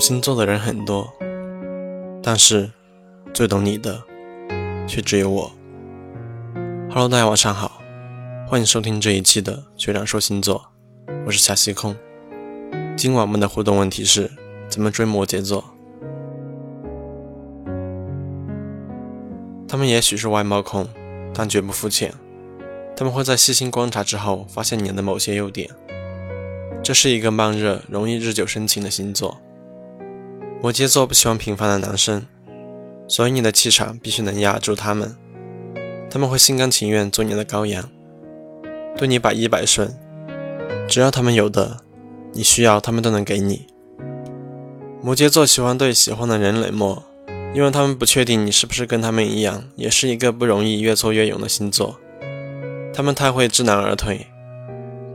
星座的人很多，但是最懂你的却只有我。Hello，大家晚上好，欢迎收听这一期的学长说星座，我是夏西空。今晚我们的互动问题是：怎么追摩羯座？他们也许是外貌控，但绝不肤浅。他们会在细心观察之后发现你的某些优点。这是一个慢热、容易日久生情的星座。摩羯座不喜欢平凡的男生，所以你的气场必须能压住他们。他们会心甘情愿做你的羔羊，对你百依百顺。只要他们有的，你需要，他们都能给你。摩羯座喜欢对喜欢的人冷漠，因为他们不确定你是不是跟他们一样，也是一个不容易越挫越勇的星座。他们太会知难而退。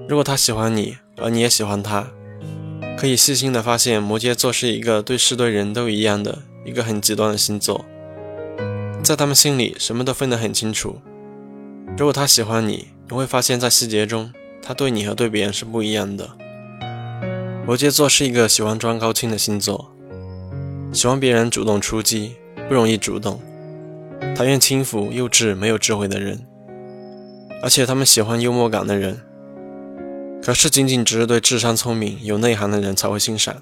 如果他喜欢你，而你也喜欢他。可以细心的发现，摩羯座是一个对事对人都一样的一个很极端的星座，在他们心里什么都分得很清楚。如果他喜欢你，你会发现在细节中，他对你和对别人是不一样的。摩羯座是一个喜欢装高清的星座，喜欢别人主动出击，不容易主动，讨厌轻浮、幼稚、没有智慧的人，而且他们喜欢幽默感的人。可是，仅仅只是对智商聪明、有内涵的人才会欣赏。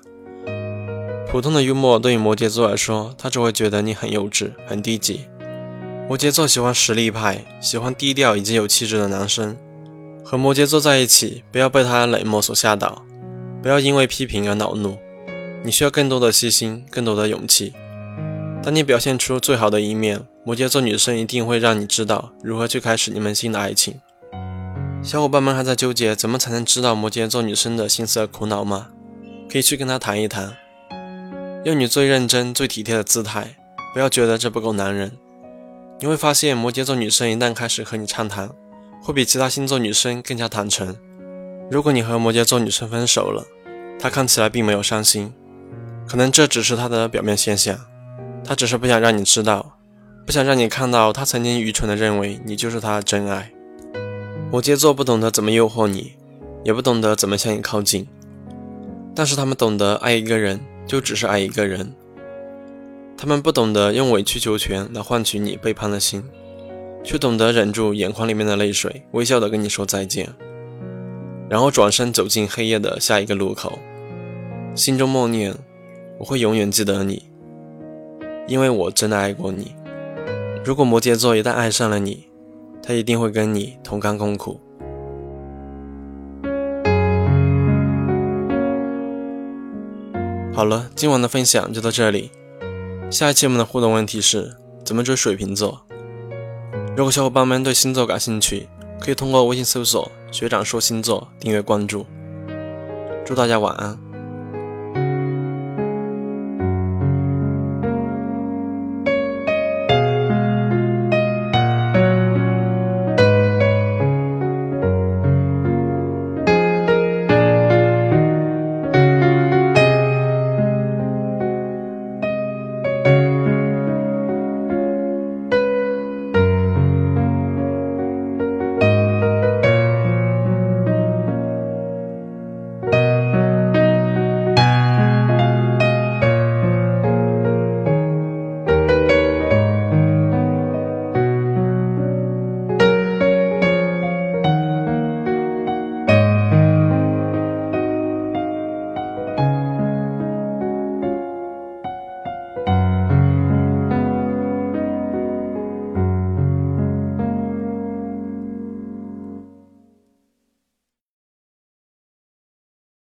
普通的幽默对于摩羯座来说，他只会觉得你很幼稚、很低级。摩羯座喜欢实力派，喜欢低调以及有气质的男生。和摩羯座在一起，不要被他的冷漠所吓倒，不要因为批评而恼怒。你需要更多的细心，更多的勇气。当你表现出最好的一面，摩羯座女生一定会让你知道如何去开始你们新的爱情。小伙伴们还在纠结怎么才能知道摩羯座女生的心思和苦恼吗？可以去跟她谈一谈，用你最认真、最体贴的姿态，不要觉得这不够男人。你会发现，摩羯座女生一旦开始和你畅谈，会比其他星座女生更加坦诚。如果你和摩羯座女生分手了，她看起来并没有伤心，可能这只是她的表面现象，她只是不想让你知道，不想让你看到她曾经愚蠢的认为你就是她的真爱。摩羯座不懂得怎么诱惑你，也不懂得怎么向你靠近，但是他们懂得爱一个人就只是爱一个人。他们不懂得用委曲求全来换取你背叛的心，却懂得忍住眼眶里面的泪水，微笑的跟你说再见，然后转身走进黑夜的下一个路口，心中默念：我会永远记得你，因为我真的爱过你。如果摩羯座一旦爱上了你，他一定会跟你同甘共苦。好了，今晚的分享就到这里。下一期我们的互动问题是怎么追水瓶座？如果小伙伴们对星座感兴趣，可以通过微信搜索“学长说星座”订阅关注。祝大家晚安。